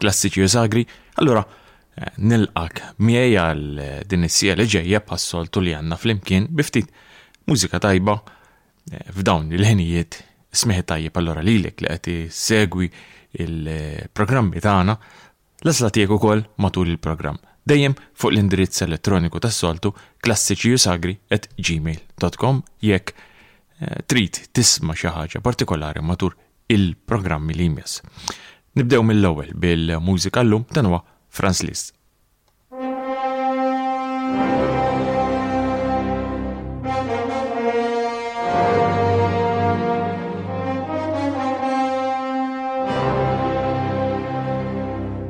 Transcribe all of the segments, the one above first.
klassiċi u sagri, allura eh, nilqak miegħi għal eh, din is-sija li ġejja bħas-soltu li għandna flimkien bi ftit mużika tajba eh, f'dawn il-ħinijiet smiħi tajjeb allura lilek li qed segwi il-programmi tagħna l-għażla tiegħek ukoll matul il-programm dejjem fuq l-indirizz elettroniku tas-soltu klassiċi u sagri at gmail.com jekk trid tisma' xi ħaġa partikolari matur il-programmi li jmiss. Nibdew mill-ewwel bil-mużika llum dan huwa Franz Liszt.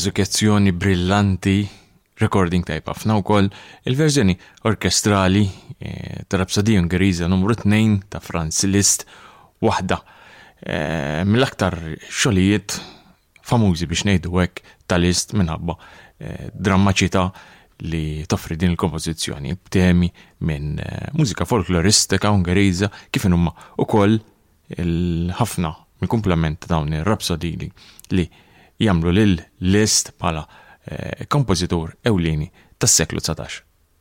eżekuzzjoni brillanti, recording tajb ħafna wkoll, il-verżjoni orkestrali eh, ta' Rapsodija Ungeriża numru 2 ta' Franz Liszt waħda eh, mill-aktar xogħlijiet famużi biex ngħidu hekk tal-East minħabba drammaċità li toffri din il-kompożizzjoni b'temi minn mużika folkloristika Ungeriża kif huma wkoll il-ħafna mill-kumplament ta' dawn ir-rapsodili li jagħmlu lil Liszt bħala eh, kompożitur ewlieni tas-seklu 19.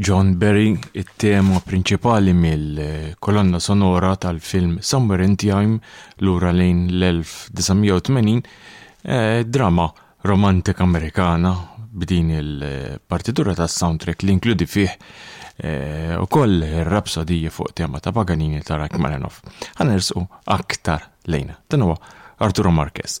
John Berry it-tema prinċipali mill-kolonna sonora tal-film Somewhere in Time lura lejn l-1980 eh, drama romantika Amerikana b'din il-partitura tas soundtrack li inkludi fih eh, u koll rapsodija fuq tema ta' Paganini ta' Rachmaninoff. Għanersu aktar lejna. Dan huwa Arturo Marquez.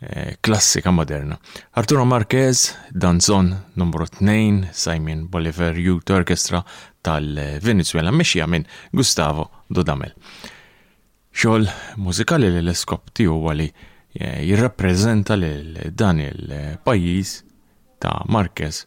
eh, klassika moderna. Arturo Marquez, danzon numru 2, Simon Bolivar Youth Orchestra tal-Venezuela, mixja minn Gustavo Dudamel. Xogħol mużikali li l-iskop tiegħu għali eh, jirrappreżenta lil dan il-pajjiż ta' Marquez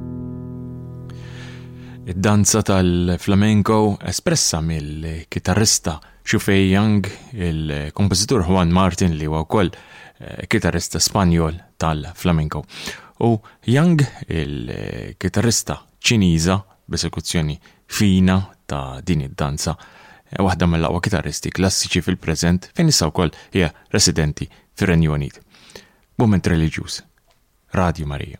Id-danza tal-flamenco espressa mill-kitarrista Xufei Yang, il-kompożitur Juan Martin li huwa wkoll eh, kitarrista Spanjol tal-flamenco. U Yang, il-kitarrista Ċiniża b'esekuzzjoni fina ta' din id-danza, eh, waħda mill-aqwa kitarristi klassiċi fil-preżent fejn issa wkoll hija residenti fir-Renju Unit. Moment reliġjuż. Radio Marija.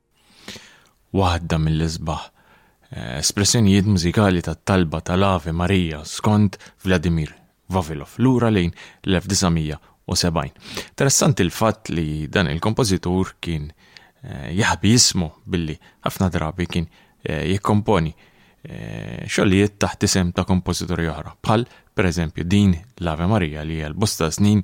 waħda mill-isbaħ espressjonijiet mużikali tat-talba tal-Ave Maria skont Vladimir Vavilov lura lejn l-1970. Interessanti l-fatt li dan il-kompożitur kien eh, jaħbi jismu billi ħafna drabi kien eh, jikkomponi eh, xogħlijiet taħt isem ta' kompożitori oħra, bħal pereżempju din l-Ave Maria li għal bosta snin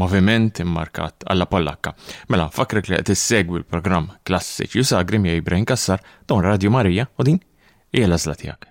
Moviment immarkat għalla Pollakka. Mela, nfakkrek li qed issegwi l-programm Klassiċi Sagri miegħi Ibrahim Cassar, dawn Radio Marija u din hija l-għażla tiegħek.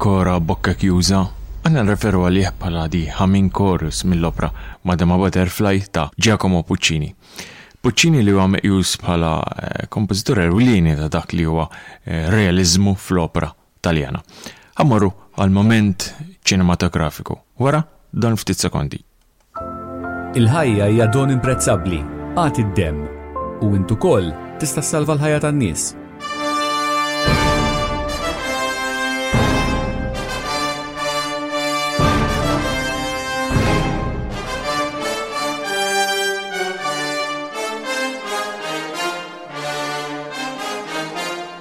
il-kora bokka kjuża għanna referu għalih bħala di Hamin Chorus mill-opra Madama Butterfly ta' Giacomo Puccini. Puccini li huwa meqjus bħala eh, kompożitur erwlini ta' dak li huwa eh, realizmu fl-opra Taljana. Ħa mmorru għal mument ċinematografiku wara dawn il-ftit sekondi. Il-ħajja hija don imprezzabbli, agħti d-demm, u int ukoll tista' ssalva l-ħajja tan-nies.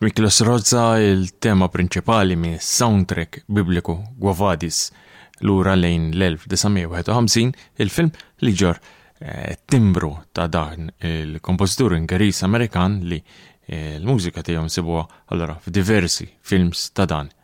Miklos Rozza il-tema prinċipali minn soundtrack bibliku Guavadis lura lejn l-1951 il-film li ġor eh, timbru ta' dan il-kompożitur Ingeris Amerikan li eh, l-mużika tiegħu nsibuha allura f'diversi films ta' dan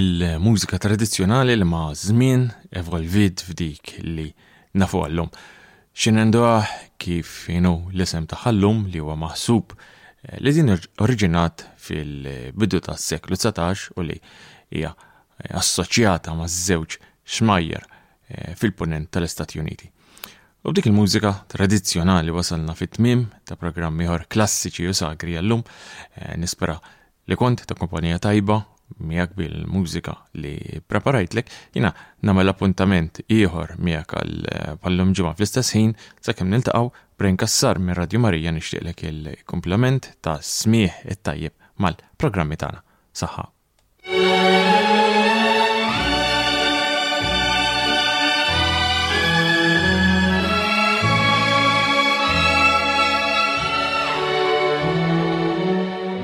il-mużika tradizzjonali li ma' żmien evolvit f'dik li nafu għallum. Shenandoah, kif inhu l-isem tagħha llum, li huwa maħsub li din oriġinat fil-bidu tas-seklu 19 u li hija assoċjata maż-żewġ xmajjar eh, fil-punent tal-Istati Uniti. U b'dik il-mużika tradizzjonali wasalna fit-tmiem ta' programm ieħor klassiċi u sagri għallum, eh, nispera li kont ta' kumpanija tajba miegħek bil-mużika li preparajtlek, jina namel appuntament ieħor miegħek għal pallum ġimgħa fl-istess ħin sakemm niltaqgħu Brain Kassar minn Radju Marija nixtieqlek il-kumplament ta' smieħ it-tajjeb mal-programmi tagħna. Saħħa.